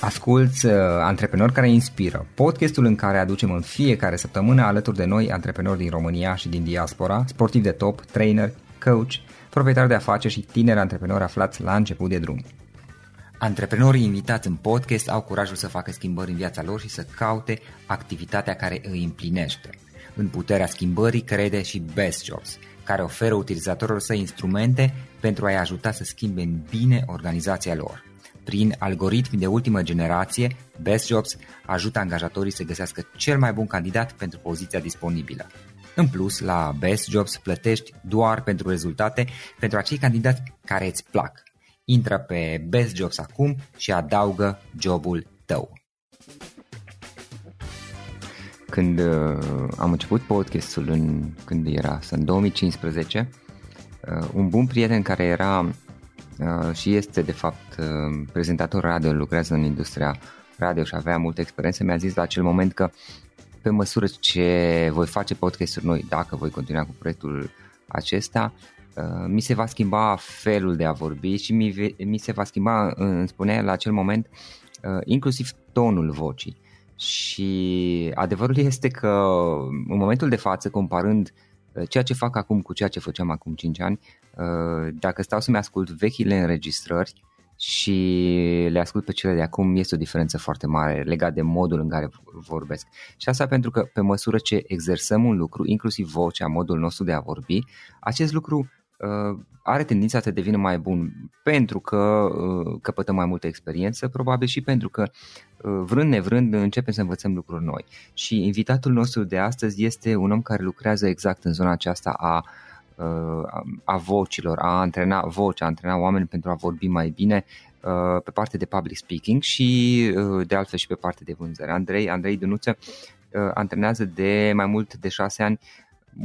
Asculți uh, Antreprenori care inspiră, podcastul în care aducem în fiecare săptămână alături de noi antreprenori din România și din diaspora, sportivi de top, trainer, coach, proprietari de afaceri și tineri antreprenori aflați la început de drum. Antreprenorii invitați în podcast au curajul să facă schimbări în viața lor și să caute activitatea care îi împlinește. În puterea schimbării crede și Best Jobs, care oferă utilizatorilor săi instrumente pentru a-i ajuta să schimbe în bine organizația lor. Prin algoritmi de ultimă generație, Best Jobs ajută angajatorii să găsească cel mai bun candidat pentru poziția disponibilă. În plus, la Best Jobs plătești doar pentru rezultate pentru acei candidați care îți plac. Intră pe Best Jobs acum și adaugă jobul tău. Când uh, am început podcastul în, când era în 2015, uh, un bun prieten care era uh, și este de fapt uh, prezentator radio, lucrează în industria radio și avea multă experiență, mi-a zis la acel moment că pe măsură ce voi face podcasturi noi, dacă voi continua cu proiectul acesta, uh, mi se va schimba felul de a vorbi și mi, mi se va schimba, îmi spunea la acel moment, uh, inclusiv tonul vocii. Și adevărul este că în momentul de față, comparând uh, ceea ce fac acum cu ceea ce făceam acum 5 ani, dacă stau să-mi ascult vechile înregistrări, și le ascult pe cele de acum, este o diferență foarte mare legat de modul în care vorbesc. Și asta pentru că pe măsură ce exersăm un lucru, inclusiv vocea, modul nostru de a vorbi, acest lucru uh, are tendința să devină mai bun pentru că uh, căpătăm mai multă experiență, probabil și pentru că uh, vrând nevrând începem să învățăm lucruri noi. Și invitatul nostru de astăzi este un om care lucrează exact în zona aceasta a uh, a vocilor, a antrena voce, a antrena oameni pentru a vorbi mai bine uh, pe partea de public speaking și uh, de altfel și pe partea de vânzări. Andrei, Andrei Dunuță uh, antrenează de mai mult de șase ani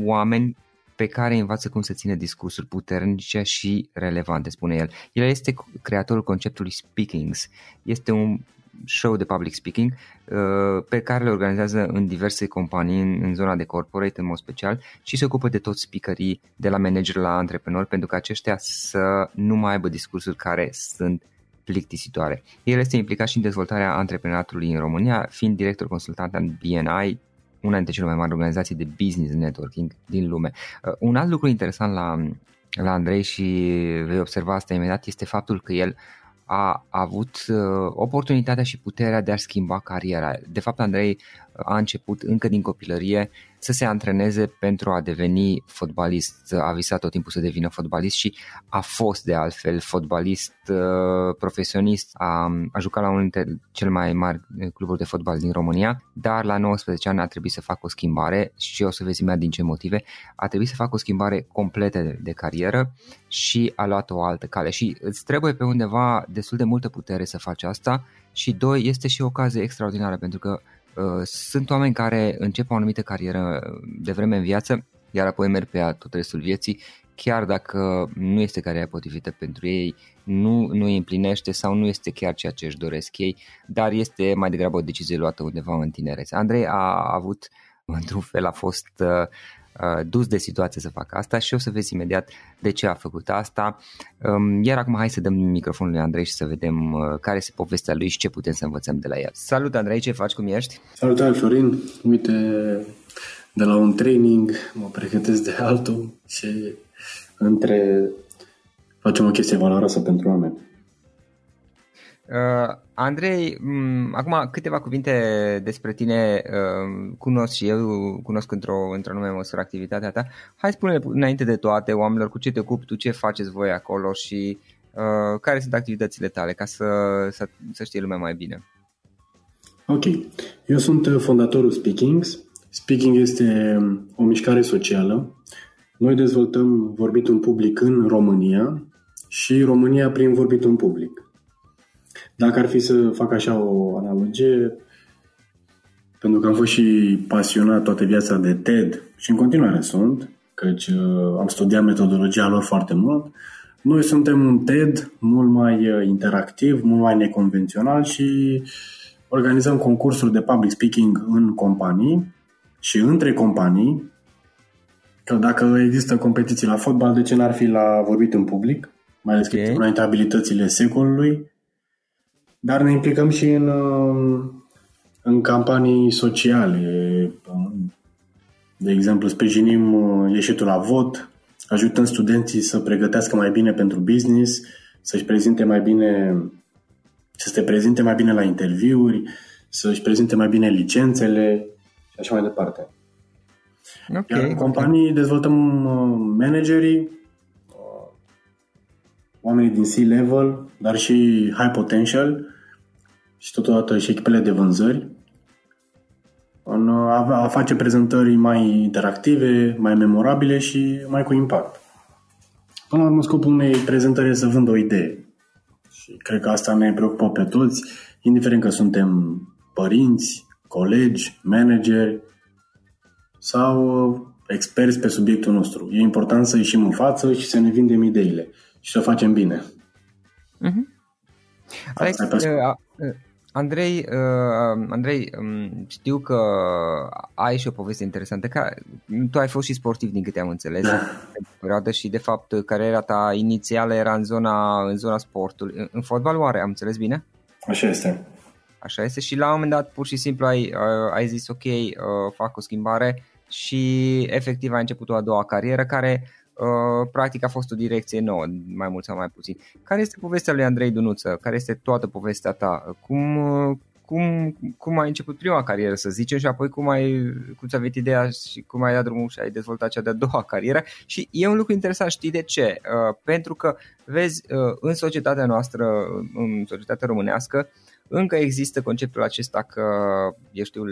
oameni pe care învață cum să țină discursuri puternice și relevante, spune el. El este creatorul conceptului Speakings. Este un show de public speaking uh, pe care le organizează în diverse companii în, în zona de corporate în mod special și se ocupă de toți speakerii de la manager la antreprenori pentru că aceștia să nu mai aibă discursuri care sunt plictisitoare. El este implicat și în dezvoltarea antreprenatorului în România, fiind director consultant în BNI, una dintre cele mai mari organizații de business networking din lume. Uh, un alt lucru interesant la, la Andrei și vei observa asta imediat este faptul că el a avut uh, oportunitatea și puterea de a schimba cariera. De fapt, Andrei a început încă din copilărie să se antreneze pentru a deveni fotbalist. A visat tot timpul să devină fotbalist și a fost de altfel fotbalist uh, profesionist. A, a jucat la unul dintre cele mai mari cluburi de fotbal din România, dar la 19 ani a trebuit să facă o schimbare și o să vezi imediat din ce motive. A trebuit să facă o schimbare completă de, de carieră și a luat o altă cale și îți trebuie pe undeva destul de multă putere să faci asta și doi, este și o ocazie extraordinară pentru că Uh, sunt oameni care încep o anumită carieră de vreme în viață, iar apoi merg pe ea tot restul vieții, chiar dacă nu este cariera potrivită pentru ei, nu, nu îi împlinește sau nu este chiar ceea ce își doresc ei, dar este mai degrabă o decizie luată undeva în tinerețe. Andrei a avut, într-un fel, a fost uh, Uh, dus de situație să facă asta și o să vezi imediat de ce a făcut asta. Um, iar acum hai să dăm microfonul lui Andrei și să vedem uh, care este povestea lui și ce putem să învățăm de la el. Salut Andrei, ce faci, cum ești? Salut Florin, uite, de la un training mă pregătesc de altul și între facem o chestie valoroasă pentru oameni. Uh, Andrei, um, acum câteva cuvinte despre tine. Uh, cunosc și eu, cunosc într-o, într-o nume măsură activitatea ta. Hai spune înainte de toate oamenilor cu ce te ocupi tu, ce faceți voi acolo și uh, care sunt activitățile tale ca să, să, să știe lumea mai bine. Ok. Eu sunt uh, fondatorul Speakings. Speaking este um, o mișcare socială. Noi dezvoltăm vorbitul în public în România și România prin vorbitul în public. Dacă ar fi să fac așa o analogie, pentru că am fost și pasionat toată viața de TED și în continuare sunt, căci uh, am studiat metodologia lor foarte mult, noi suntem un TED mult mai uh, interactiv, mult mai neconvențional și organizăm concursuri de public speaking în companii și între companii, că dacă există competiții la fotbal, de ce n-ar fi la vorbit în public? Mai ales okay. că una dintre abilitățile secolului dar ne implicăm și în, um, în campanii sociale. De exemplu, sprijinim uh, ieșitul la vot, ajutăm studenții să pregătească mai bine pentru business, să-și prezinte mai bine, să se prezinte mai bine la interviuri, să-și prezinte mai bine licențele și așa mai departe. Okay, Iar în companii okay. dezvoltăm uh, managerii, uh, oamenii din C-level, dar și high potential și totodată și echipele de vânzări în a, a face prezentări mai interactive, mai memorabile și mai cu impact. Până la urmă, scopul unei prezentări este să vândă o idee. Și cred că asta ne preocupă pe toți, indiferent că suntem părinți, colegi, manageri sau uh, experți pe subiectul nostru. E important să ieșim în față și să ne vindem ideile și să facem bine. Mm-hmm. Alex, uh, uh, Andrei, uh, Andrei, um, știu că ai și o poveste interesantă. Ca, tu ai fost și sportiv, din câte am înțeles, da. în perioadă și, de fapt, cariera ta inițială era în zona, în zona sportului. În, în fotbal, oare? Am înțeles bine? Așa este. Așa este și la un moment dat, pur și simplu, ai, uh, ai zis, ok, uh, fac o schimbare și efectiv ai început o a doua carieră care Uh, practic a fost o direcție nouă, mai mult sau mai puțin. Care este povestea lui Andrei Dunuță? Care este toată povestea ta? Cum, uh, cum, cum ai început prima carieră, să zicem, și apoi cum, ai, cum ți-a venit ideea și cum ai dat drumul și ai dezvoltat cea de-a doua carieră. Și e un lucru interesant, știi de ce? Uh, pentru că, vezi, uh, în societatea noastră, în societatea românească, încă există conceptul acesta că, eu știu,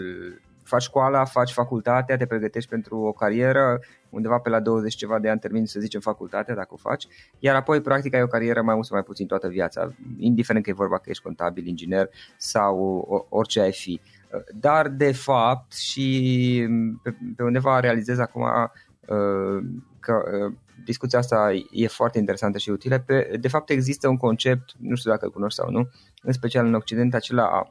faci școala, faci facultatea, te pregătești pentru o carieră, undeva pe la 20 ceva de ani termini, să zicem, facultatea, dacă o faci, iar apoi, practic, ai o carieră mai mult sau mai puțin toată viața, indiferent că e vorba că ești contabil, inginer sau orice ai fi. Dar, de fapt, și pe, pe undeva realizez acum uh, că uh, discuția asta e foarte interesantă și utilă. Pe, de fapt, există un concept, nu știu dacă îl cunoști sau nu, în special în Occident, acela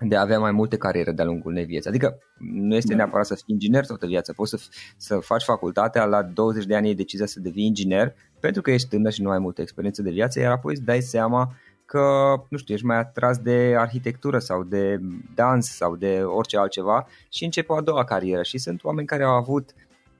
de a avea mai multe cariere de-a lungul unei vieți. Adică nu este da. neapărat să fii inginer toată viața, poți să, să faci facultatea, la 20 de ani ai decizia să devii inginer pentru că ești tânăr și nu ai multă experiență de viață, iar apoi îți dai seama că, nu știu, ești mai atras de arhitectură sau de dans sau de orice altceva și începe o a doua carieră și sunt oameni care au avut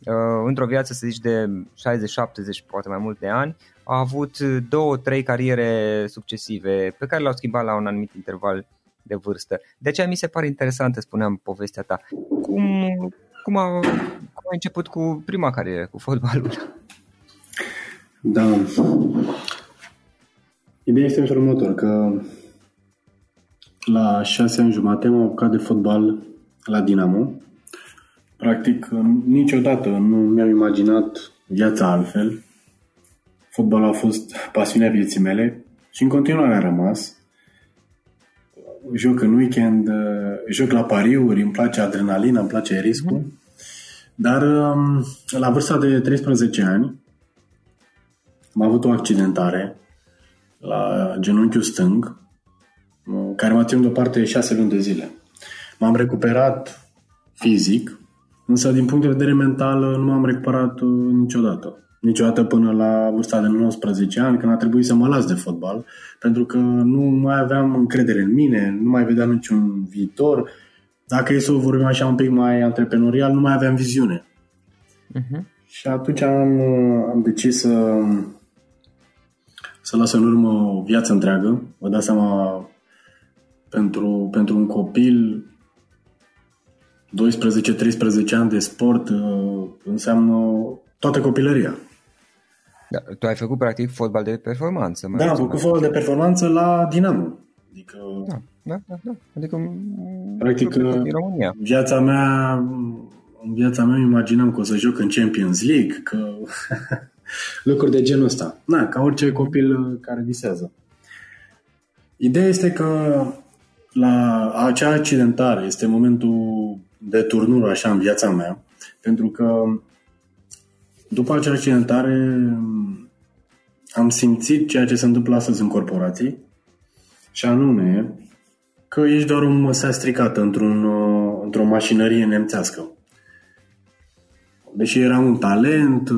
uh, într-o viață, să zici, de 60-70, poate mai mult de ani, au avut două, trei cariere succesive pe care le-au schimbat la un anumit interval de vârstă. De aceea mi se pare interesantă, spuneam, povestea ta. Cum, cum, a, cum a început cu prima carieră, cu fotbalul? Da. Ideea este în felul următor, că la șase ani jumate am apucat de fotbal la Dinamo. Practic, niciodată nu mi-am imaginat viața altfel. Fotbalul a fost pasiunea vieții mele și în continuare a rămas joc în weekend, uh, joc la pariuri, îmi place adrenalina, îmi place riscul. Mm. Dar um, la vârsta de 13 ani am avut o accidentare la genunchiul stâng uh, care m-a ținut deoparte 6 luni de zile. M-am recuperat fizic, însă din punct de vedere mental nu m-am recuperat uh, niciodată niciodată până la vârsta de 19 ani, când a trebuit să mă las de fotbal, pentru că nu mai aveam încredere în mine, nu mai vedeam niciun viitor. Dacă e să vorbim așa un pic mai antreprenorial, nu mai aveam viziune. Uh-huh. Și atunci am, am decis să, să las în urmă o viață întreagă. Vă dați seama pentru, pentru un copil 12-13 ani de sport uh, înseamnă toată copilăria. Da, tu ai făcut practic fotbal de performanță. Da, am făcut fotbal de performanță la Dinamo. Adică, da, da, da, da. Adică practic, din România. viața mea, în viața mea imaginam că o să joc în Champions League, că lucruri de genul ăsta. Na, ca orice copil care visează. Ideea este că la acea accidentare este momentul de turnură așa în viața mea, pentru că după acea accidentare am simțit ceea ce se întâmplă astăzi în corporații și anume că ești doar un măsea stricat într-un, într-o mașinărie nemțească. Deși eram un talent,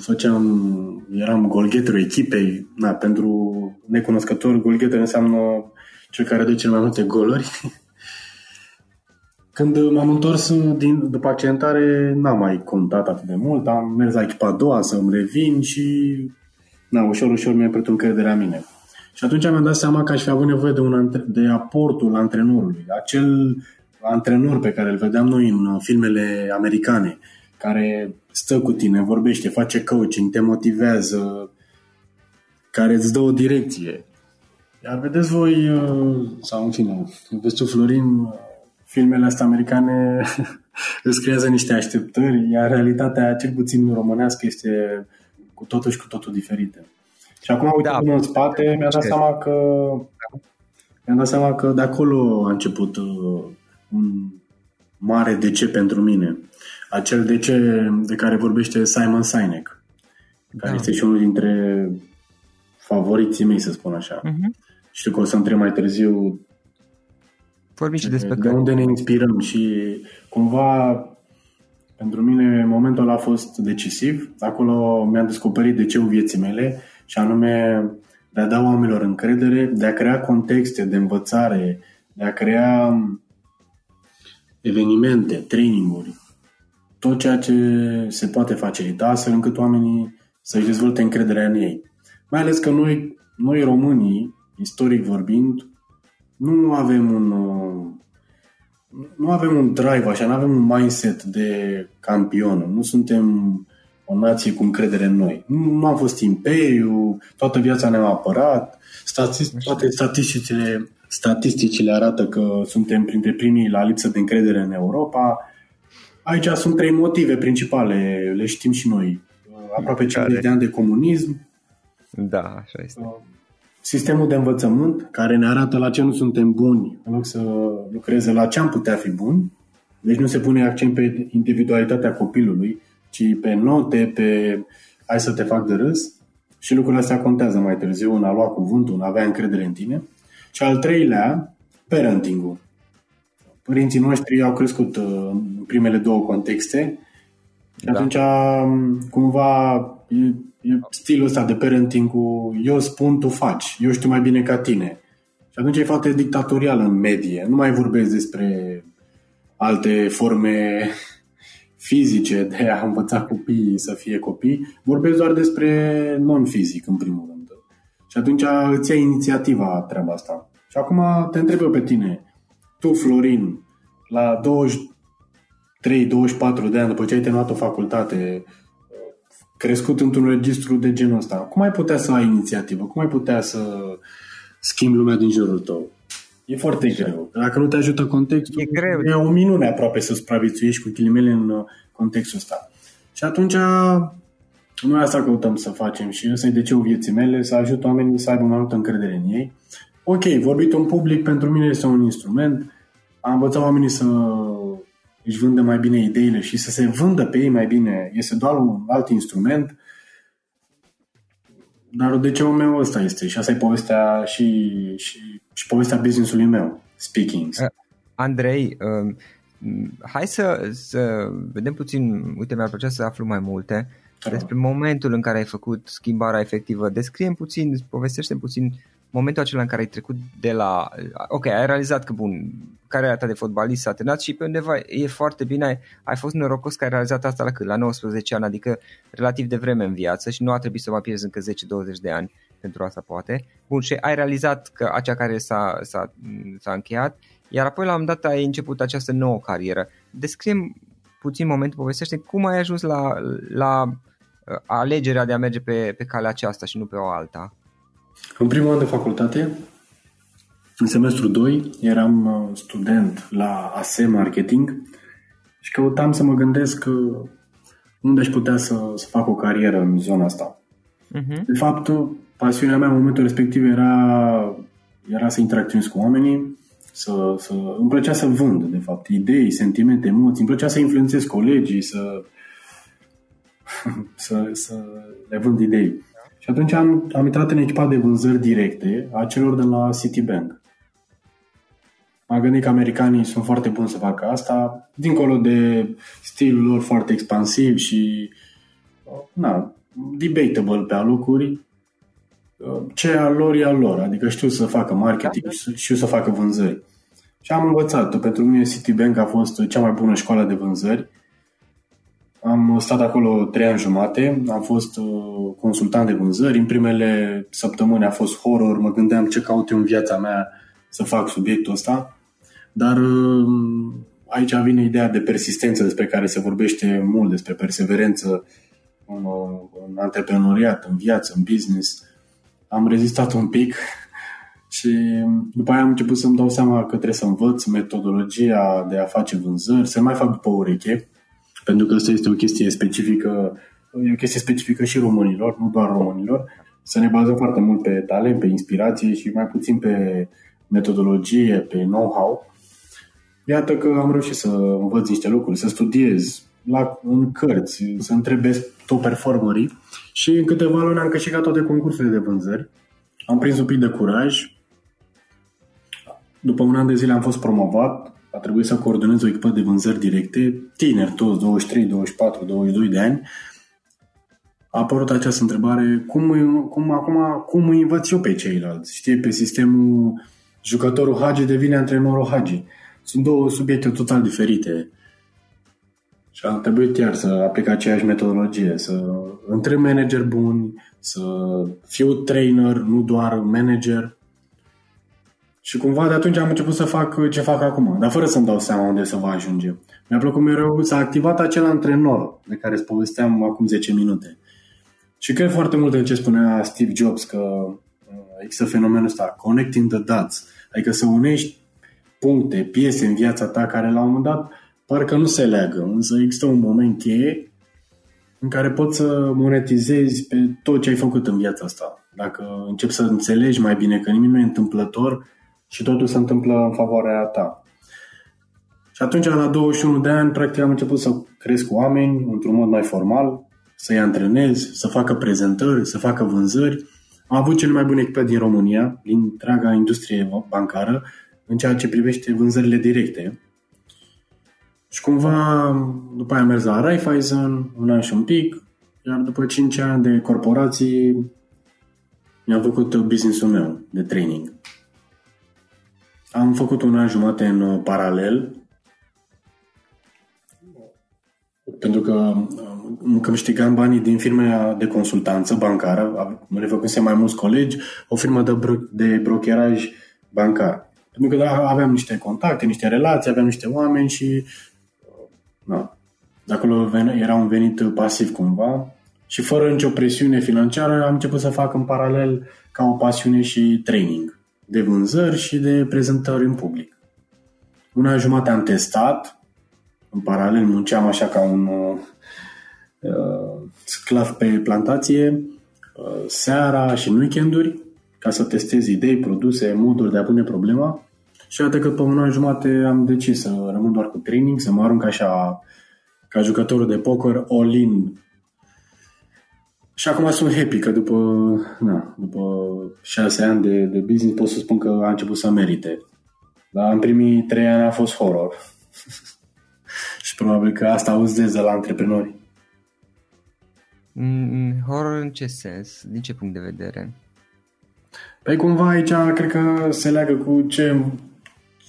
făceam, eram golgheterul echipei, na, pentru necunoscători, golgheter înseamnă cel care dă cel mai multe goluri. Când m-am întors din, după accidentare, n-am mai contat atât de mult, am mers la echipa a doua să îmi revin și na, ușor, ușor mi-a pierdut încrederea în mine. Și atunci mi-am dat seama că aș fi avut nevoie de, un, de aportul antrenorului. Acel antrenor pe care îl vedeam noi în filmele americane, care stă cu tine, vorbește, face coaching, te motivează, care îți dă o direcție. Iar vedeți voi, uh, sau în fine, vezi tu, Florin, filmele astea americane îți creează niște așteptări, iar realitatea, cel puțin românească, este cu totul și cu totul diferită. Și acum, uite, da. în spate, mi-a dat seama că mi-am dat seama că de acolo a început uh, un mare de ce pentru mine. Acel de ce de care vorbește Simon Sinek, care da. este și unul dintre favoriții mei, să spun așa. Uh-huh. Știu că o să întreb mai târziu Vorbim și despre de unde ne inspirăm și cumva pentru mine momentul a fost decisiv. Acolo mi-am descoperit de ce vieții mele și anume de a da oamenilor încredere, de a crea contexte de învățare, de a crea evenimente, traininguri, tot ceea ce se poate facilita astfel încât oamenii să-și dezvolte încrederea în ei. Mai ales că noi, noi românii, istoric vorbind, nu avem un nu avem un drive așa, nu avem un mindset de campion. Nu suntem o nație cu încredere în noi. Nu, nu am fost imperiu, toată viața ne-am apărat, Statistic, toate statisticile, statisticile arată că suntem printre primii la lipsă de încredere în Europa. Aici sunt trei motive principale, le știm și noi. Aproape 50 de ani de comunism. Da, așa este. Uh, sistemul de învățământ care ne arată la ce nu suntem buni, în loc să lucreze la ce am putea fi buni. Deci nu se pune accent pe individualitatea copilului, ci pe note, pe hai să te fac de râs. Și lucrurile astea contează mai târziu în a lua cuvântul, în a avea încredere în tine. Și al treilea, parenting-ul. Părinții noștri au crescut uh, în primele două contexte și da. atunci um, cumva E stilul ăsta de parenting cu eu spun, tu faci, eu știu mai bine ca tine. Și atunci e foarte dictatorial în medie. Nu mai vorbesc despre alte forme fizice de a învăța copiii să fie copii, vorbesc doar despre non-fizic, în primul rând. Și atunci îți ia inițiativa treaba asta. Și acum te întreb eu pe tine, tu, Florin, la 23-24 de ani, după ce ai terminat o facultate, crescut într-un registru de genul ăsta. Cum ai putea să ai inițiativă? Cum ai putea să schimbi lumea din jurul tău? E foarte greu. Dacă nu te ajută contextul, e, greu. e o minune aproape să supraviețuiești cu ghilimele în uh, contextul ăsta. Și atunci noi asta căutăm să facem și ăsta e de ce vieții mele, să ajut oamenii să aibă mai multă încredere în ei. Ok, vorbit în public pentru mine este un instrument. Am învățat oamenii să își vândă mai bine ideile și să se vândă pe ei mai bine este doar un alt instrument, dar de ce meu ăsta este și asta e povestea și, și, și povestea business-ului meu, Speaking. Uh, Andrei, uh, hai să, să vedem puțin, uite, mi-ar plăcea să aflu mai multe despre momentul în care ai făcut schimbarea efectivă. Descrie puțin, povestește puțin momentul acela în care ai trecut de la, ok, ai realizat că bun, cariera ta de fotbalist s-a terminat și pe undeva e foarte bine, ai, ai fost norocos că ai realizat asta la cât? La 19 ani, adică relativ de vreme în viață și nu a trebuit să mai pierzi încă 10-20 de ani. pentru asta poate. Bun, și ai realizat că acea care s-a, s-a, s-a încheiat, iar apoi la un dat ai început această nouă carieră. Descriem puțin momentul, povestește cum ai ajuns la, la uh, alegerea de a merge pe, pe calea aceasta și nu pe o alta. În primul an de facultate, în semestru 2, eram uh, student la ASE Marketing și căutam să mă gândesc uh, unde aș putea să, să fac o carieră în zona asta. Uh-huh. De fapt, pasiunea mea în momentul respectiv era, era să interacționez cu oamenii, să, să, îmi plăcea să vând, de fapt, idei, sentimente, emoții, îmi plăcea să influențez colegii, să, să, să le vând idei. Și atunci am, am intrat în echipa de vânzări directe a celor de la Citibank. M-am gândit că americanii sunt foarte buni să facă asta, dincolo de stilul lor foarte expansiv și na, debatable pe alocuri, ce e al lor e al lor, adică știu să facă marketing, știu să facă vânzări. Și am învățat. Pentru mine Citibank a fost cea mai bună școală de vânzări. Am stat acolo trei ani jumate, am fost uh, consultant de vânzări. În primele săptămâni a fost horror, mă gândeam ce caut eu în viața mea să fac subiectul ăsta. Dar uh, aici vine ideea de persistență despre care se vorbește mult, despre perseverență în, în antreprenoriat, în viață, în business. Am rezistat un pic și după aia am început să-mi dau seama că trebuie să învăț metodologia de a face vânzări, să mai fac după ureche, pentru că asta este o chestie specifică, e o chestie specifică și românilor, nu doar românilor, să ne bazăm foarte mult pe talent, pe inspirație și mai puțin pe metodologie, pe know-how. Iată că am reușit să învăț niște lucruri, să studiez la, în cărți, să întrebesc top performerii și în câteva luni am câștigat toate concursurile de vânzări. Am prins un pic de curaj. După un an de zile am fost promovat. A trebuit să coordonez o echipă de vânzări directe, tineri toți, 23, 24, 22 de ani. A apărut această întrebare, cum, cum acum, cum îi învăț eu pe ceilalți? Știi, pe sistemul jucătorul Hagi devine antrenorul Hagi. Sunt două subiecte total diferite. Și am trebuit iar să aplic aceeași metodologie, să întreb manager buni, să fiu trainer, nu doar manager. Și cumva de atunci am început să fac ce fac acum, dar fără să-mi dau seama unde să va ajunge. Mi-a plăcut mereu, s-a activat acel antrenor de care îți povesteam acum 10 minute. Și cred foarte mult în ce spunea Steve Jobs, că uh, există fenomenul ăsta, connecting the dots, adică să unești puncte, piese în viața ta care la un moment dat parcă nu se leagă, însă există un moment cheie în care poți să monetizezi pe tot ce ai făcut în viața asta. Dacă începi să înțelegi mai bine că nimic nu e întâmplător și totul se întâmplă în favoarea ta. Și atunci, la 21 de ani, practic am început să cresc cu oameni într-un mod mai formal, să-i antrenez, să facă prezentări, să facă vânzări. Am avut cele mai bune echipe din România, din întreaga industrie bancară, în ceea ce privește vânzările directe. Și cumva, după aia am mers la Raiffeisen, un an și un pic, iar după 5 ani de corporații, mi-am făcut business-ul meu de training. Am făcut un an jumate în paralel, pentru că câștigam banii din firme de consultanță bancară, le făcusem mai mulți colegi, o firmă de, bro- de brokeraj bancar. Pentru că da, aveam niște contacte, niște relații, aveam niște oameni și da. De acolo era un venit pasiv cumva și fără nicio presiune financiară am început să fac în paralel ca o pasiune și training de vânzări și de prezentări în public. Una jumate am testat, în paralel munceam așa ca un uh, sclav pe plantație, uh, seara și în weekenduri, ca să testez idei, produse, moduri de a pune problema. Și iată că pe un an jumate am decis să rămân doar cu training, să mă arunc așa ca jucătorul de poker all-in. Și acum sunt happy că după, na, după șase ani de, de business pot să spun că a început să merite. Dar în primii trei ani a fost horror. și probabil că asta auzi de la antreprenori. Mm, horror în ce sens? Din ce punct de vedere? Păi cumva aici cred că se leagă cu ce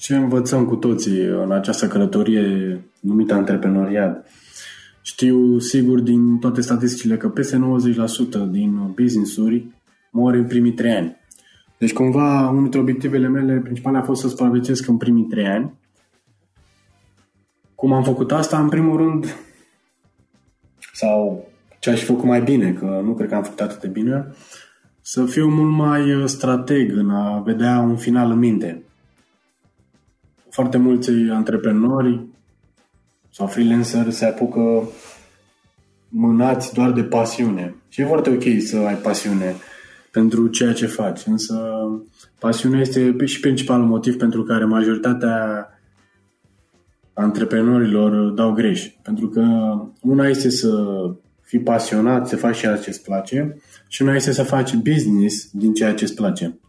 ce învățăm cu toții în această călătorie numită antreprenoriat? Știu sigur din toate statisticile că peste 90% din business-uri mori în primii trei ani. Deci cumva unul dintre obiectivele mele principale a fost să supraviețuiesc în primii trei ani. Cum am făcut asta? În primul rând, sau ce aș fi făcut mai bine, că nu cred că am făcut atât de bine, să fiu mult mai uh, strateg în a vedea un final în minte. Foarte mulți antreprenori sau freelancer se apucă mânați doar de pasiune. Și e foarte ok să ai pasiune pentru ceea ce faci, însă pasiunea este și principalul motiv pentru care majoritatea antreprenorilor dau greș. Pentru că una este să fii pasionat, să faci ceea ce îți place și una este să faci business din ceea ce îți place.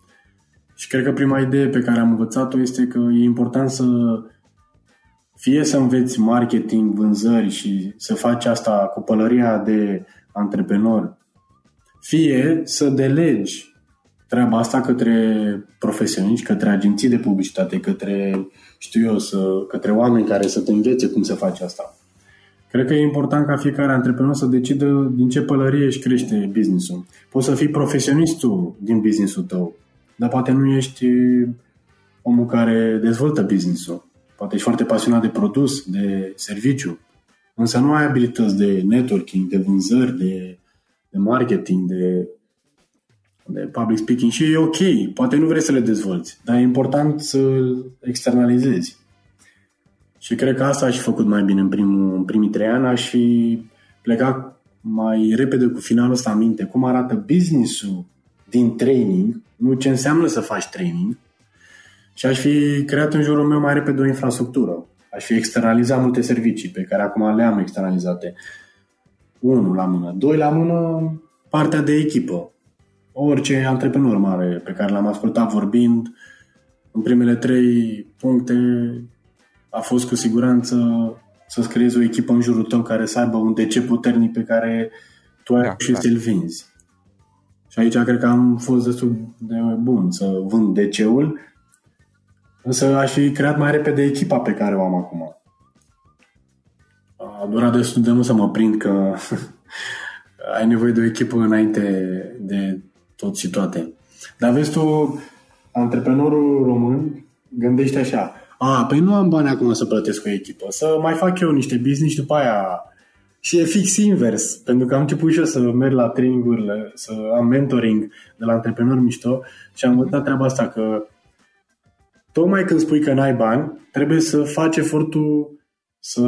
Și cred că prima idee pe care am învățat-o este că e important să fie să înveți marketing, vânzări și să faci asta cu pălăria de antreprenor, fie să delegi treaba asta către profesioniști, către agenții de publicitate, către, știu eu, să, către oameni care să te învețe cum să faci asta. Cred că e important ca fiecare antreprenor să decidă din ce pălărie își crește businessul. Poți să fii profesionistul din businessul tău, dar poate nu ești omul care dezvoltă businessul. Poate ești foarte pasionat de produs, de serviciu, însă nu ai abilități de networking, de vânzări, de, de marketing, de, de public speaking și e ok, poate nu vrei să le dezvolți, dar e important să externalizezi. Și cred că asta aș fi făcut mai bine în, primul, în primii trei ani, aș fi plecat mai repede cu finalul ăsta în minte, cum arată businessul din training, nu ce înseamnă să faci training, și aș fi creat în jurul meu mai repede o infrastructură. Aș fi externalizat multe servicii pe care acum le-am externalizate. Unul la mână. Doi la mână, partea de echipă. Orice antreprenor mare pe care l-am ascultat vorbind, în primele trei puncte a fost cu siguranță să-ți creezi o echipă în jurul tău care să aibă un DC puternic pe care tu ai da, și să-l vinzi. Și aici cred că am fost destul de bun să vând DC-ul Însă aș fi creat mai repede echipa pe care o am acum. A durat destul de mult să mă prind că ai nevoie de o echipă înainte de tot și toate. Dar vezi tu, antreprenorul român gândește așa, a, păi nu am bani acum să plătesc o echipă, să mai fac eu niște business și după aia și e fix invers, pentru că am început și eu să merg la training să am mentoring de la antreprenori mișto și am învățat treaba asta că tocmai când spui că n-ai bani, trebuie să faci efortul să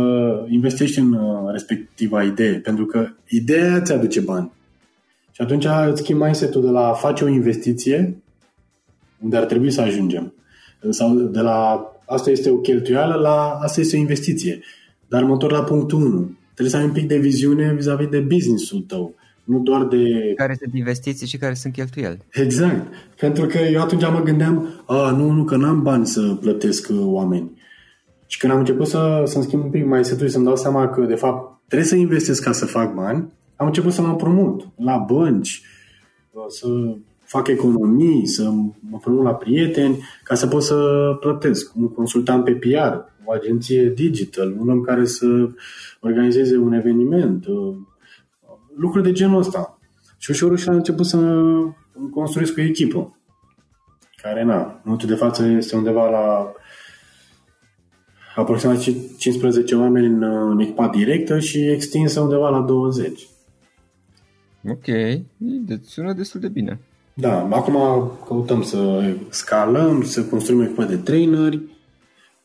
investești în uh, respectiva idee, pentru că ideea ți aduce bani. Și atunci îți schimbi mindset-ul de la a face o investiție, unde ar trebui să ajungem, sau de la asta este o cheltuială la asta este o investiție. Dar mă întorc la punctul 1. Trebuie să ai un pic de viziune vis-a-vis de business-ul tău nu doar de... Care sunt investiții și care sunt cheltuieli. Exact. Pentru că eu atunci mă gândeam, a, nu, nu, că n-am bani să plătesc uh, oameni. Și când am început să, să-mi schimb un pic mai setul să-mi dau seama că, de fapt, trebuie să investesc ca să fac bani, am început să mă promut la bănci, uh, să fac economii, să mă promut la prieteni, ca să pot să plătesc. Un consultant pe PR, o agenție digital, un om care să organizeze un eveniment, uh, lucruri de genul ăsta. Și ușor, ușor am început să construiesc o echipă care, na, în momentul de față este undeva la aproximativ 15 oameni în, în echipa directă și extinsă undeva la 20. Ok, deci sună destul de bine. Da, acum căutăm să scalăm, să construim o echipă de traineri.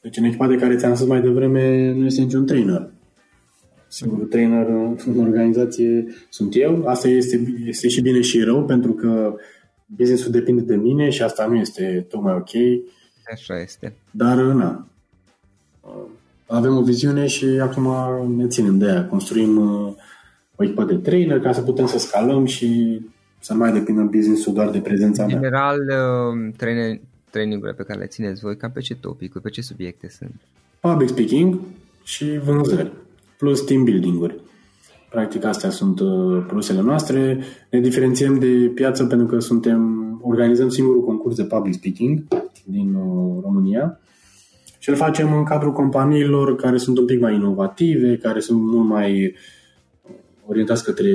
Deci în echipa de care ți-am spus mai devreme nu este niciun trainer. Singurul trainer în organizație sunt eu. Asta este, este și bine și rău, pentru că business-ul depinde de mine și asta nu este tocmai ok. Așa este. Dar, na, avem o viziune și acum ne ținem de ea. Construim uh, o echipă de trainer ca să putem să scalăm și să nu mai depindă business-ul doar de prezența mea. În general, uh, trainer, training-urile pe care le țineți voi, cam pe ce topicuri, pe ce subiecte sunt? Public speaking și vânzări plus team building-uri. Practic astea sunt uh, produsele noastre. Ne diferențiem de piață pentru că suntem organizăm singurul concurs de public speaking din uh, România și îl facem în cadrul companiilor care sunt un pic mai inovative, care sunt mult mai orientați către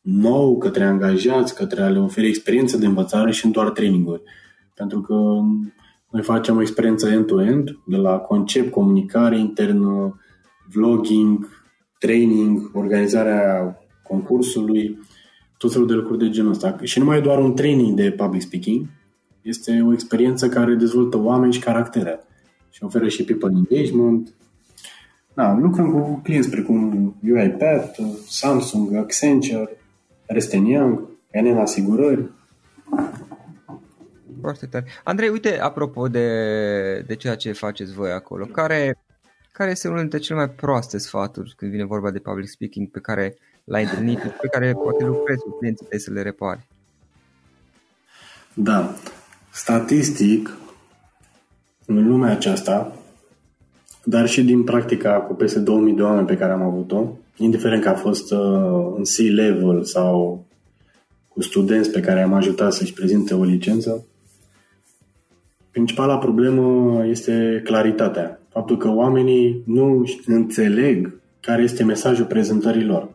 nou către angajați, către a le oferi experiență de învățare și în doar traininguri. Pentru că noi facem o experiență end-to-end, de la concept, comunicare internă, vlogging, training, organizarea concursului, tot felul de lucruri de genul ăsta. Și nu mai e doar un training de public speaking, este o experiență care dezvoltă oameni și caractere și oferă și people engagement. Da, lucrăm cu clienți precum UiPath, Samsung, Accenture, Ernst Young, NN Asigurări. Foarte tare. Andrei, uite, apropo de, de ceea ce faceți voi acolo, care, care este unul dintre cele mai proaste sfaturi când vine vorba de public speaking pe care l-ai întâlnit, pe care poate lucrezi cu clienții tăi să le repari? Da. Statistic, în lumea aceasta, dar și din practica cu peste 2000 de oameni pe care am avut-o, indiferent că a fost uh, în C-level sau cu studenți pe care am ajutat să-și prezinte o licență, principala problemă este claritatea. Faptul că oamenii nu înțeleg care este mesajul prezentării lor.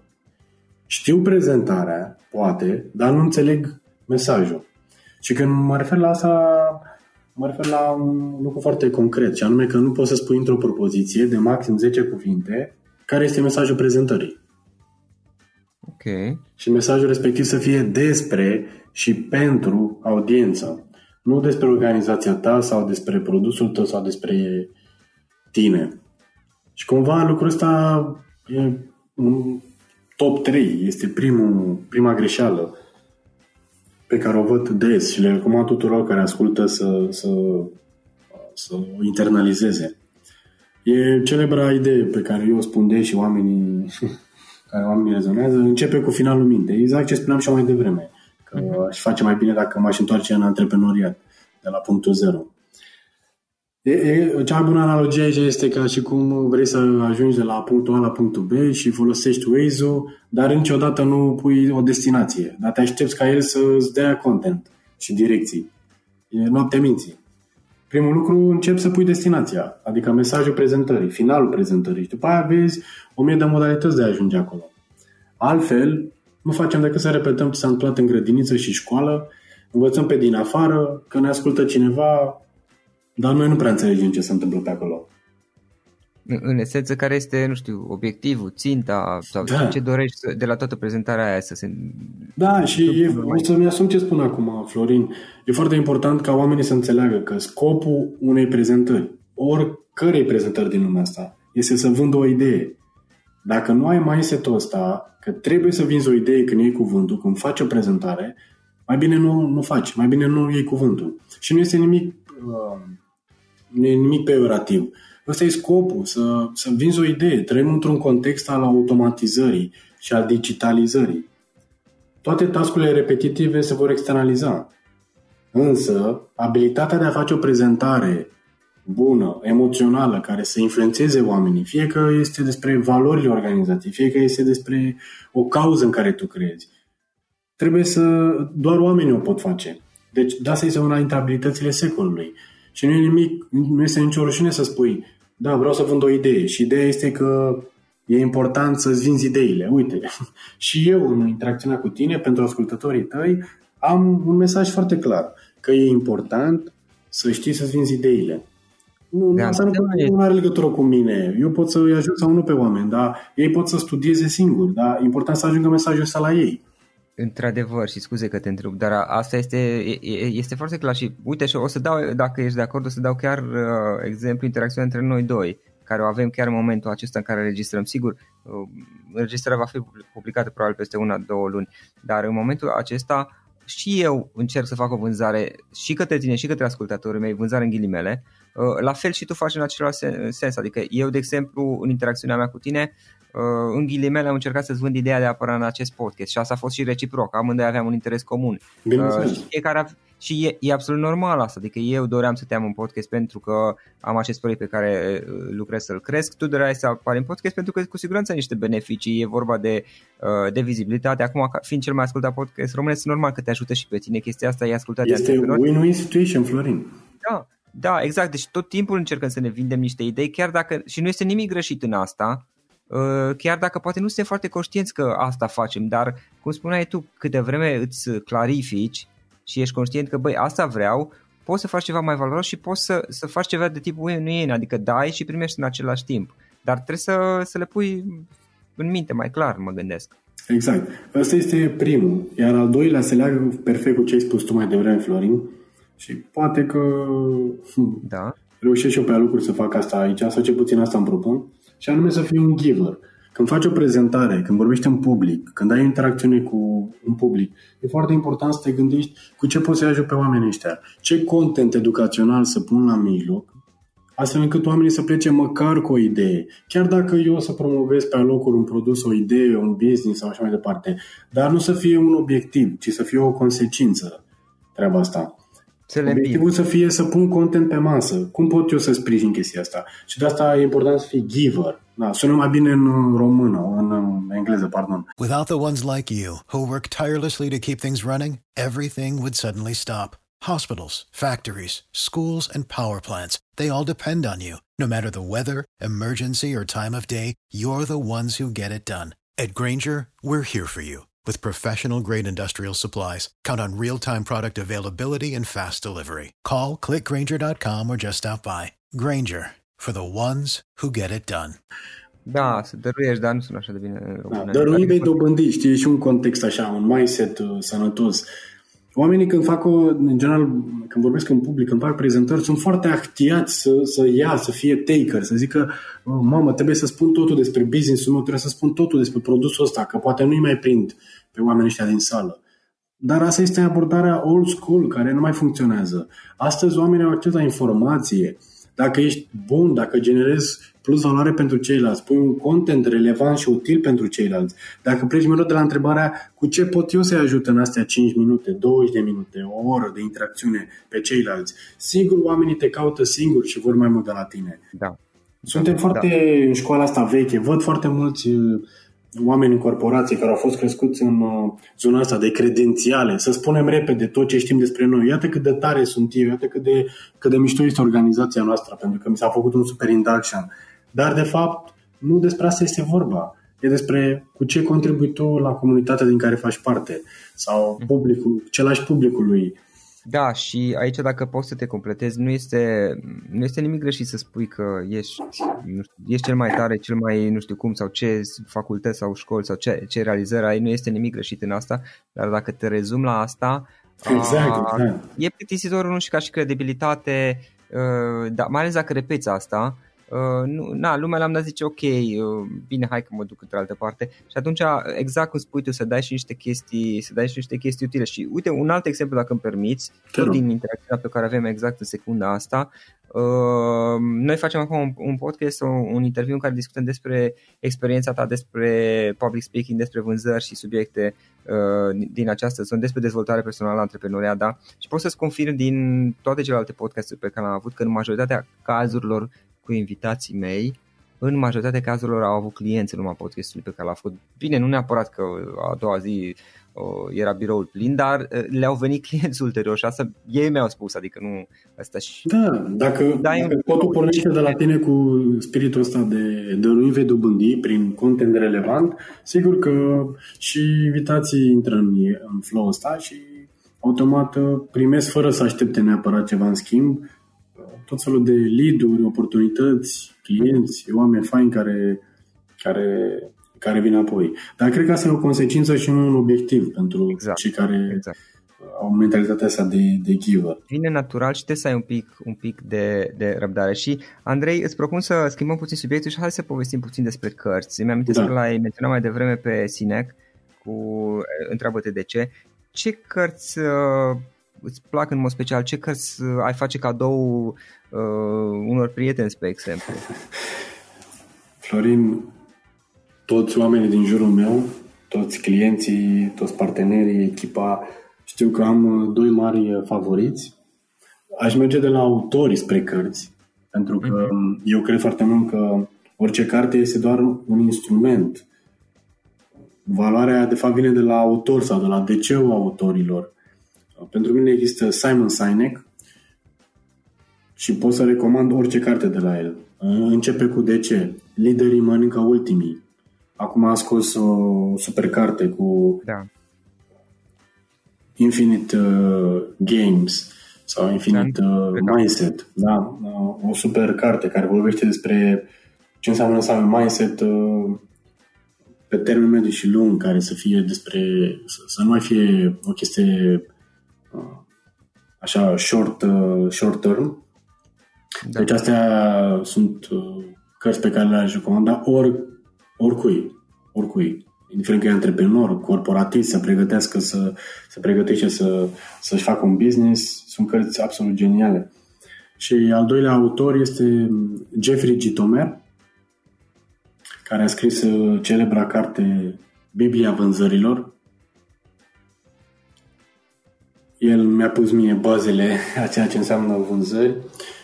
Știu prezentarea, poate, dar nu înțeleg mesajul. Și când mă refer la asta, mă refer la un lucru foarte concret, și anume că nu poți să spui într-o propoziție de maxim 10 cuvinte care este mesajul prezentării. Ok. Și mesajul respectiv să fie despre și pentru audiență. Nu despre organizația ta sau despre produsul tău sau despre tine. Și cumva lucrul ăsta e un top 3. Este primul, prima greșeală pe care o văd des și le recomand tuturor care ascultă să, să, să o internalizeze. E celebra idee pe care eu o spun des și oamenii care oamenii rezonează, începe cu finalul minte. Exact ce spuneam și mai devreme. Că mhm. aș face mai bine dacă m-aș întoarce în antreprenoriat de la punctul zero. E, e, cea mai bună analogie aici este ca și cum vrei să ajungi de la punctul A la punctul B și folosești Waze-ul, dar niciodată nu pui o destinație. Dar te aștepți ca el să îți dea content și direcții. E noaptea minții. Primul lucru, încep să pui destinația, adică mesajul prezentării, finalul prezentării. Și după aia vezi o mie de modalități de a ajunge acolo. Altfel, nu facem decât să repetăm ce s-a întâmplat în grădiniță și școală, învățăm pe din afară, că ne ascultă cineva, dar noi nu prea înțelegem ce se întâmplă pe acolo. În esență, care este, nu știu, obiectivul, ținta sau da. ce dorești de la toată prezentarea aia să se... Da, și e, o să-mi asum ce spun acum, Florin. E foarte important ca oamenii să înțeleagă că scopul unei prezentări, oricărei prezentări din lumea asta, este să vândă o idee. Dacă nu ai mindset-ul ăsta, că trebuie să vinzi o idee când iei cuvântul, când faci o prezentare, mai bine nu, nu faci, mai bine nu iei cuvântul. Și nu este nimic uh, nu e nimic peorativ. Ăsta e scopul, să, să vinzi o idee. Trăim într-un context al automatizării și al digitalizării. Toate tascurile repetitive se vor externaliza. Însă, abilitatea de a face o prezentare bună, emoțională, care să influențeze oamenii, fie că este despre valorile organizației, fie că este despre o cauză în care tu crezi, trebuie să doar oamenii o pot face. Deci, da, să este una dintre abilitățile secolului. Și nu e nimic, nu este nicio rușine să spui, da, vreau să vând o idee și ideea este că e important să-ți vinzi ideile. Uite, și eu în interacțiunea cu tine, pentru ascultătorii tăi, am un mesaj foarte clar, că e important să știi să-ți vinzi ideile. Nu, da, asta nu, nu are legătură cu mine. Eu pot să-i ajut sau nu pe oameni, dar ei pot să studieze singuri, dar e important să ajungă mesajul ăsta la ei. Într-adevăr, și scuze că te întreb, dar asta este, este foarte clar și uite și o să dau, dacă ești de acord, o să dau chiar uh, exemplu interacțiunea între noi doi, care o avem chiar în momentul acesta în care registrăm. Sigur, uh, înregistrarea va fi publicată probabil peste una, două luni, dar în momentul acesta și eu încerc să fac o vânzare și către tine și către ascultatorii mei, vânzare în ghilimele, uh, la fel și tu faci în același sens, adică eu, de exemplu, în interacțiunea mea cu tine, Uh, în ghilimele am încercat să-ți vând ideea de a apăra în acest podcast și asta a fost și reciproc, amândoi aveam un interes comun. Uh, și fiecare și e, e absolut normal asta, adică eu doream să te am în podcast pentru că am acest proiect pe care uh, lucrez să-l cresc, tu doreai să apari în podcast pentru că cu siguranță ai niște beneficii, e vorba de, de vizibilitate. Acum, fiind cel mai ascultat podcast român, este normal că te ajută și pe tine chestia asta, e ascultat Este de win-win situation, Florin. Da, da, exact. Deci tot timpul încercăm să ne vindem niște idei, chiar dacă, și nu este nimic greșit în asta, uh, chiar dacă poate nu suntem foarte conștienți că asta facem, dar cum spuneai tu, câte vreme îți clarifici și ești conștient că băi, asta vreau, poți să faci ceva mai valoros și poți să, să faci ceva de tipul win adică dai și primești în același timp. Dar trebuie să, să le pui în minte mai clar, mă gândesc. Exact. Ăsta este primul. Iar al doilea se leagă perfect cu ce ai spus tu mai devreme, Florin. Și poate că da. reușesc și eu pe lucruri să fac asta aici, sau ce puțin asta îmi propun, și anume să fiu un giver. Când faci o prezentare, când vorbești în public, când ai interacțiune cu un public, e foarte important să te gândești cu ce poți să ajut pe oamenii ăștia. Ce content educațional să pun la mijloc, astfel încât oamenii să plece măcar cu o idee. Chiar dacă eu o să promovez pe alocuri un produs, o idee, un business sau așa mai departe, dar nu să fie un obiectiv, ci să fie o consecință treaba asta. Obiectivul să fie să pun content pe masă. Cum pot eu să sprijin chestia asta? Și de asta e important să fii giver. Da, sună mai bine în română, în engleză, pardon. Without the ones like you, who work tirelessly to keep things running, everything would suddenly stop. Hospitals, factories, schools, and power plants, they all depend on you. No matter the weather, emergency, or time of day, you're the ones who get it done. At Granger, we're here for you with professional grade industrial supplies, count on real time product availability and fast delivery. Call clickgranger.com or just stop by. Granger for the ones who get it done. Da, să dăruiești, dar nu sună așa de bine. Da, dărui vei dobândi, știi, și un context așa, un mindset uh, sănătos. Oamenii când fac o, în general, când vorbesc în public, când fac prezentări, sunt foarte actiați să, să ia, să fie taker, să zică, mamă, trebuie să spun totul despre business-ul meu, trebuie să spun totul despre produsul ăsta, că poate nu-i mai prind pe oamenii ăștia din sală. Dar asta este abordarea old school, care nu mai funcționează. Astăzi oamenii au acces la informație. Dacă ești bun, dacă generezi plus valoare pentru ceilalți, pui un content relevant și util pentru ceilalți. Dacă pleci mereu de la întrebarea cu ce pot eu să-i ajut în astea 5 minute, 20 de minute, o oră de interacțiune pe ceilalți, sigur oamenii te caută singuri și vor mai mult de la tine. Da. Suntem foarte da. în școala asta veche, văd foarte mulți uh, oameni în corporații care au fost crescuți în uh, zona asta de credențiale, să spunem repede tot ce știm despre noi. Iată cât de tare sunt eu, iată cât de, cât de mișto este organizația noastră, pentru că mi s-a făcut un super induction. Dar, de fapt, nu despre asta este vorba. E despre cu ce contribui tu la comunitatea din care faci parte sau publicul, celași publicului. Da, și aici dacă poți să te completezi, nu este, nu este nimic greșit să spui că ești, nu știu, ești cel mai tare, cel mai nu știu cum, sau ce facultăți sau școli sau ce, ce realizări ai, nu este nimic greșit în asta, dar dacă te rezum la asta, exact, a, exact. e plictisitor nu și ca și credibilitate, uh, da, mai ales dacă repeți asta, Uh, nu, na, lumea la dat zice ok, uh, bine, hai că mă duc într altă parte. Și atunci exact cum spui tu să dai și niște chestii, să dai și niște chestii utile. Și uite un alt exemplu dacă îmi permiți, tot din interacțiunea pe care avem exact în secunda asta, Uh, noi facem acum un, un podcast, un, un interviu în care discutăm despre experiența ta, despre public speaking, despre vânzări și subiecte uh, din această zonă, despre dezvoltare personală, antreprenoriat, da? Și pot să-ți confirm din toate celelalte podcasturi pe care am avut că în majoritatea cazurilor cu invitații mei, în majoritatea cazurilor au avut clienți în urma podcastului pe care l-a făcut. Bine, nu neapărat că a doua zi uh, era biroul plin, dar uh, le-au venit clienți ulterior și asta ei mi-au spus, adică nu asta și... Da, dacă, da, dacă totul pornește de la tine cu spiritul ăsta de dăruim vei dobândi prin content relevant, sigur că și invitații intră în, în flow ăsta și automat uh, primesc fără să aștepte neapărat ceva în schimb tot felul de lead-uri, oportunități, clienți, oameni faini care, care, care vin apoi. Dar cred că asta e o consecință și nu un obiectiv pentru exact, cei care exact. au mentalitatea asta de, de giver. Vine natural și trebuie să ai un pic, un pic de, de răbdare. Și, Andrei, îți propun să schimbăm puțin subiectul și hai să povestim puțin despre cărți. Îmi amintesc da. că l-ai menționat mai devreme pe Sinec cu Întreabă-te de ce. Ce cărți uh, îți plac în mod special? Ce cărți uh, ai face cadou uh, unor prieteni, spre exemplu? Florin, toți oamenii din jurul meu, toți clienții, toți partenerii, echipa, știu că am uh, doi mari uh, favoriți. Aș merge de la autori spre cărți, pentru că uh-huh. eu cred foarte mult că orice carte este doar un instrument. Valoarea, de fapt, vine de la autor sau de la DC-ul autorilor. Pentru mine există Simon Sinek și pot să recomand orice carte de la el. Începe cu de ce. Liderii mănâncă ultimii. Acum a scos o super carte cu Da. Infinite uh, Games sau Infinite uh, Mindset. Da, uh, o super carte care vorbește despre ce înseamnă să ai un mindset uh, pe termen mediu și lung, care să fie despre, să, să nu mai fie o chestie uh, așa short, uh, short term. Da. Deci astea sunt uh, cărți pe care le-aș recomanda ori, oricui, oricui. Indiferent că e antreprenor, corporatist, să pregătească să, să pregătește să, să-și facă un business, sunt cărți absolut geniale. Și al doilea autor este Jeffrey G. Tomer, care a scris uh, celebra carte Biblia vânzărilor. El mi-a pus mie bazele a ceea ce înseamnă vânzări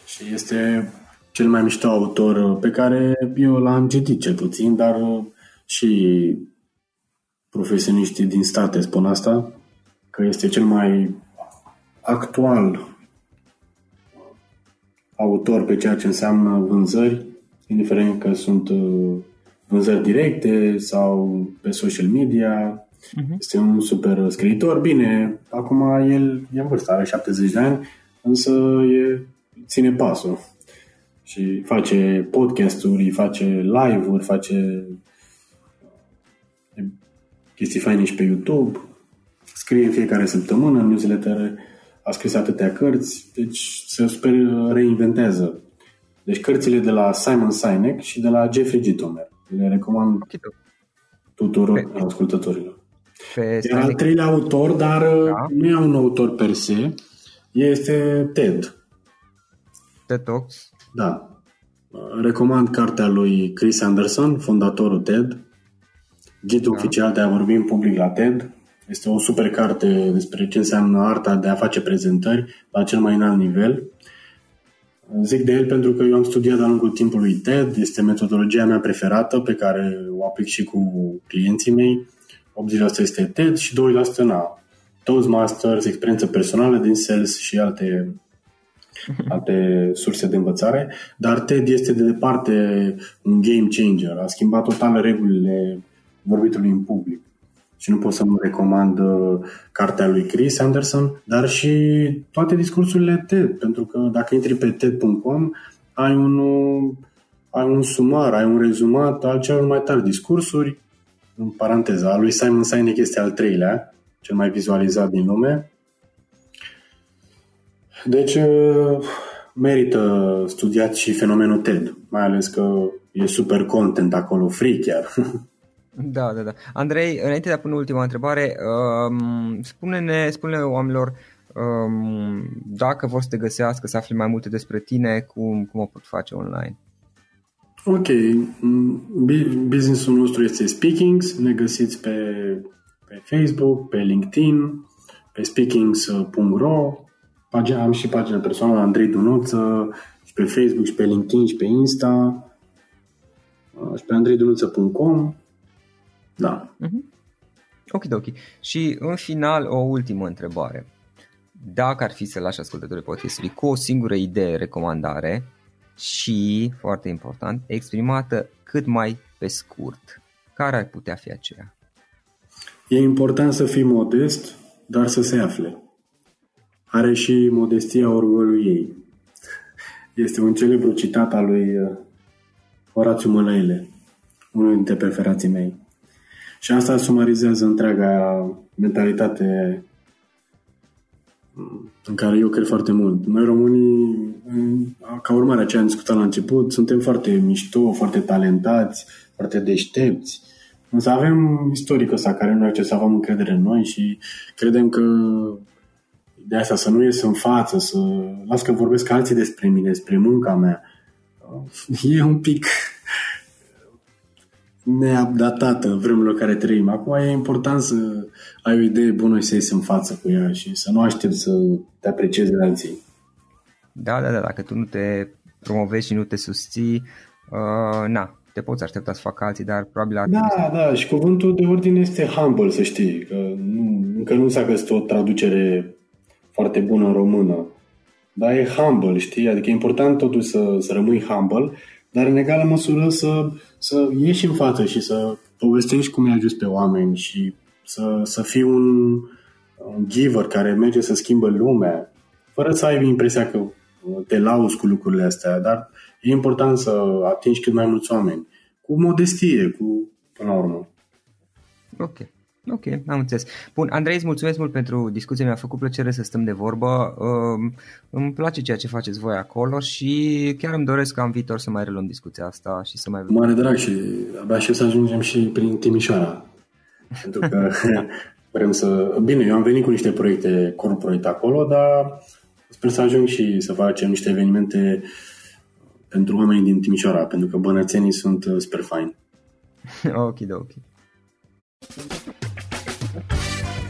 și este cel mai mișto autor pe care eu l-am citit cel puțin, dar uh, și profesioniștii din state spun asta, că este cel mai actual autor pe ceea ce înseamnă vânzări, indiferent că sunt uh, vânzări directe sau pe social media. Uh-huh. Este un super scriitor. Bine, acum el e în vârstă, are 70 de ani, însă e, ține pasul și face podcasturi, face live-uri, face chestii faine și pe YouTube, scrie în fiecare săptămână în newsletter, a scris atâtea cărți, deci se super reinventează. Deci cărțile de la Simon Sinek și de la Jeffrey G. Tomer. Le recomand tuturor pe, ascultătorilor. Pe Iar al treilea autor, dar da. nu e un autor per se, este Ted. TED Talks. Da. Recomand cartea lui Chris Anderson, fondatorul TED, Ghidul da. oficial de a vorbi în public la TED. Este o super carte despre ce înseamnă arta de a face prezentări la cel mai înalt nivel. Zic de el pentru că eu am studiat de-a lungul timpului TED, este metodologia mea preferată pe care o aplic și cu clienții mei. 80% este TED și 2% na. Toastmasters, experiență personală din sales și alte alte surse de învățare, dar TED este de departe un game changer. A schimbat total regulile vorbitului în public. Și nu pot să nu recomand uh, cartea lui Chris Anderson, dar și toate discursurile TED, pentru că dacă intri pe TED.com, ai un, uh, ai un sumar, ai un rezumat al celor mai tari discursuri, în paranteza, lui Simon Sinek este al treilea, cel mai vizualizat din lume. Deci, uh, merită studiat și fenomenul TED, mai ales că e super content acolo, free chiar. Da, da, da. Andrei, înainte de a pune ultima întrebare, um, spune-ne, spune oamenilor um, dacă vor să te găsească, să afli mai multe despre tine, cum, cum o pot face online. Ok. Businessul nostru este Speakings. Ne găsiți pe, pe Facebook, pe LinkedIn, pe speakings.ro. Am și pagina personală Andrei Dunuță și pe Facebook și pe LinkedIn și pe Insta și pe andreidunuță.com da. Mm-hmm. Ok, ok. Și în final o ultimă întrebare. Dacă ar fi să lași ascultătorii podcastului cu o singură idee, recomandare și, foarte important, exprimată cât mai pe scurt, care ar putea fi aceea? E important să fii modest, dar să se afle. Are și modestia orgolului ei. Este un celebru citat al lui uh, Horațiu Mălăile, unul dintre preferații mei. Și asta sumarizează întreaga mentalitate în care eu cred foarte mult. Noi românii, ca urmare a ce am discutat la început, suntem foarte mișto, foarte talentați, foarte deștepți. Însă avem istoricul ăsta care nu face să avem încredere în noi și credem că de asta să nu ies în față, să las că vorbesc alții despre mine, despre munca mea. E un pic neupdatată în vremurile care trăim. Acum e important să ai o idee bună și să ieși în față cu ea și să nu aștepți să te apreciezi de alții. Da, da, da, dacă tu nu te promovezi și nu te susții, uh, na, te poți aștepta să facă alții, dar probabil ar Da, da, și cuvântul de ordine este humble, să știi, că nu, încă nu s-a găsit o traducere foarte bună în română, dar e humble, știi, adică e important totuși să, să rămâi humble dar în egală măsură să, să ieși în față și să povestești cum i-a ajuns pe oameni și să, să fii un, un giver care merge să schimbă lumea, fără să ai impresia că te lauzi cu lucrurile astea, dar e important să atingi cât mai mulți oameni. Cu modestie, cu până la urmă. Ok. Ok, am înțeles. Bun, Andrei, îți mulțumesc mult pentru discuție, mi-a făcut plăcere să stăm de vorbă. Uh, îmi place ceea ce faceți voi acolo și chiar îmi doresc ca în viitor să mai reluăm discuția asta și să mai... Mare drag și abia și să ajungem și prin Timișoara. Pentru că vrem să... Bine, eu am venit cu niște proiecte corporate acolo, dar sper să ajung și să facem niște evenimente pentru oamenii din Timișoara, pentru că bănățenii sunt uh, super fine. ok, ok.